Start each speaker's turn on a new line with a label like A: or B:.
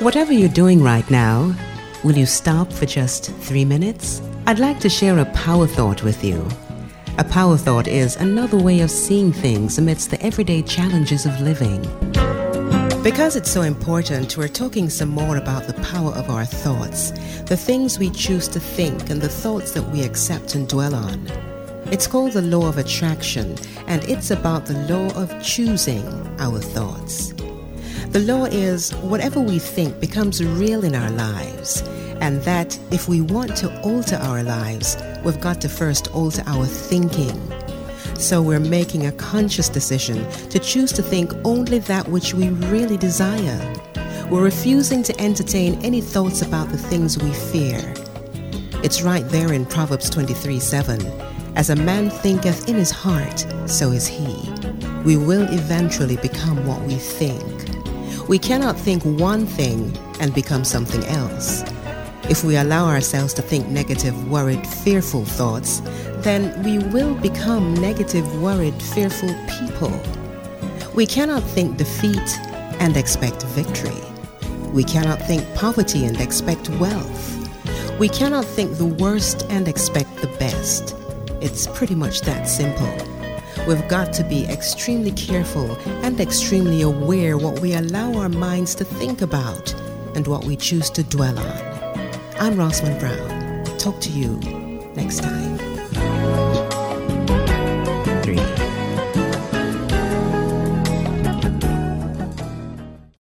A: Whatever you're doing right now, will you stop for just three minutes? I'd like to share a power thought with you. A power thought is another way of seeing things amidst the everyday challenges of living. Because it's so important, we're talking some more about the power of our thoughts, the things we choose to think, and the thoughts that we accept and dwell on. It's called the law of attraction, and it's about the law of choosing our thoughts. The law is whatever we think becomes real in our lives, and that if we want to alter our lives, we've got to first alter our thinking. So we're making a conscious decision to choose to think only that which we really desire. We're refusing to entertain any thoughts about the things we fear. It's right there in Proverbs 23 7. As a man thinketh in his heart, so is he. We will eventually become what we think. We cannot think one thing and become something else. If we allow ourselves to think negative, worried, fearful thoughts, then we will become negative, worried, fearful people. We cannot think defeat and expect victory. We cannot think poverty and expect wealth. We cannot think the worst and expect the best. It's pretty much that simple. We've got to be extremely careful and extremely aware what we allow our minds to think about and what we choose to dwell on. I'm Rosalind Brown. Talk to you next time.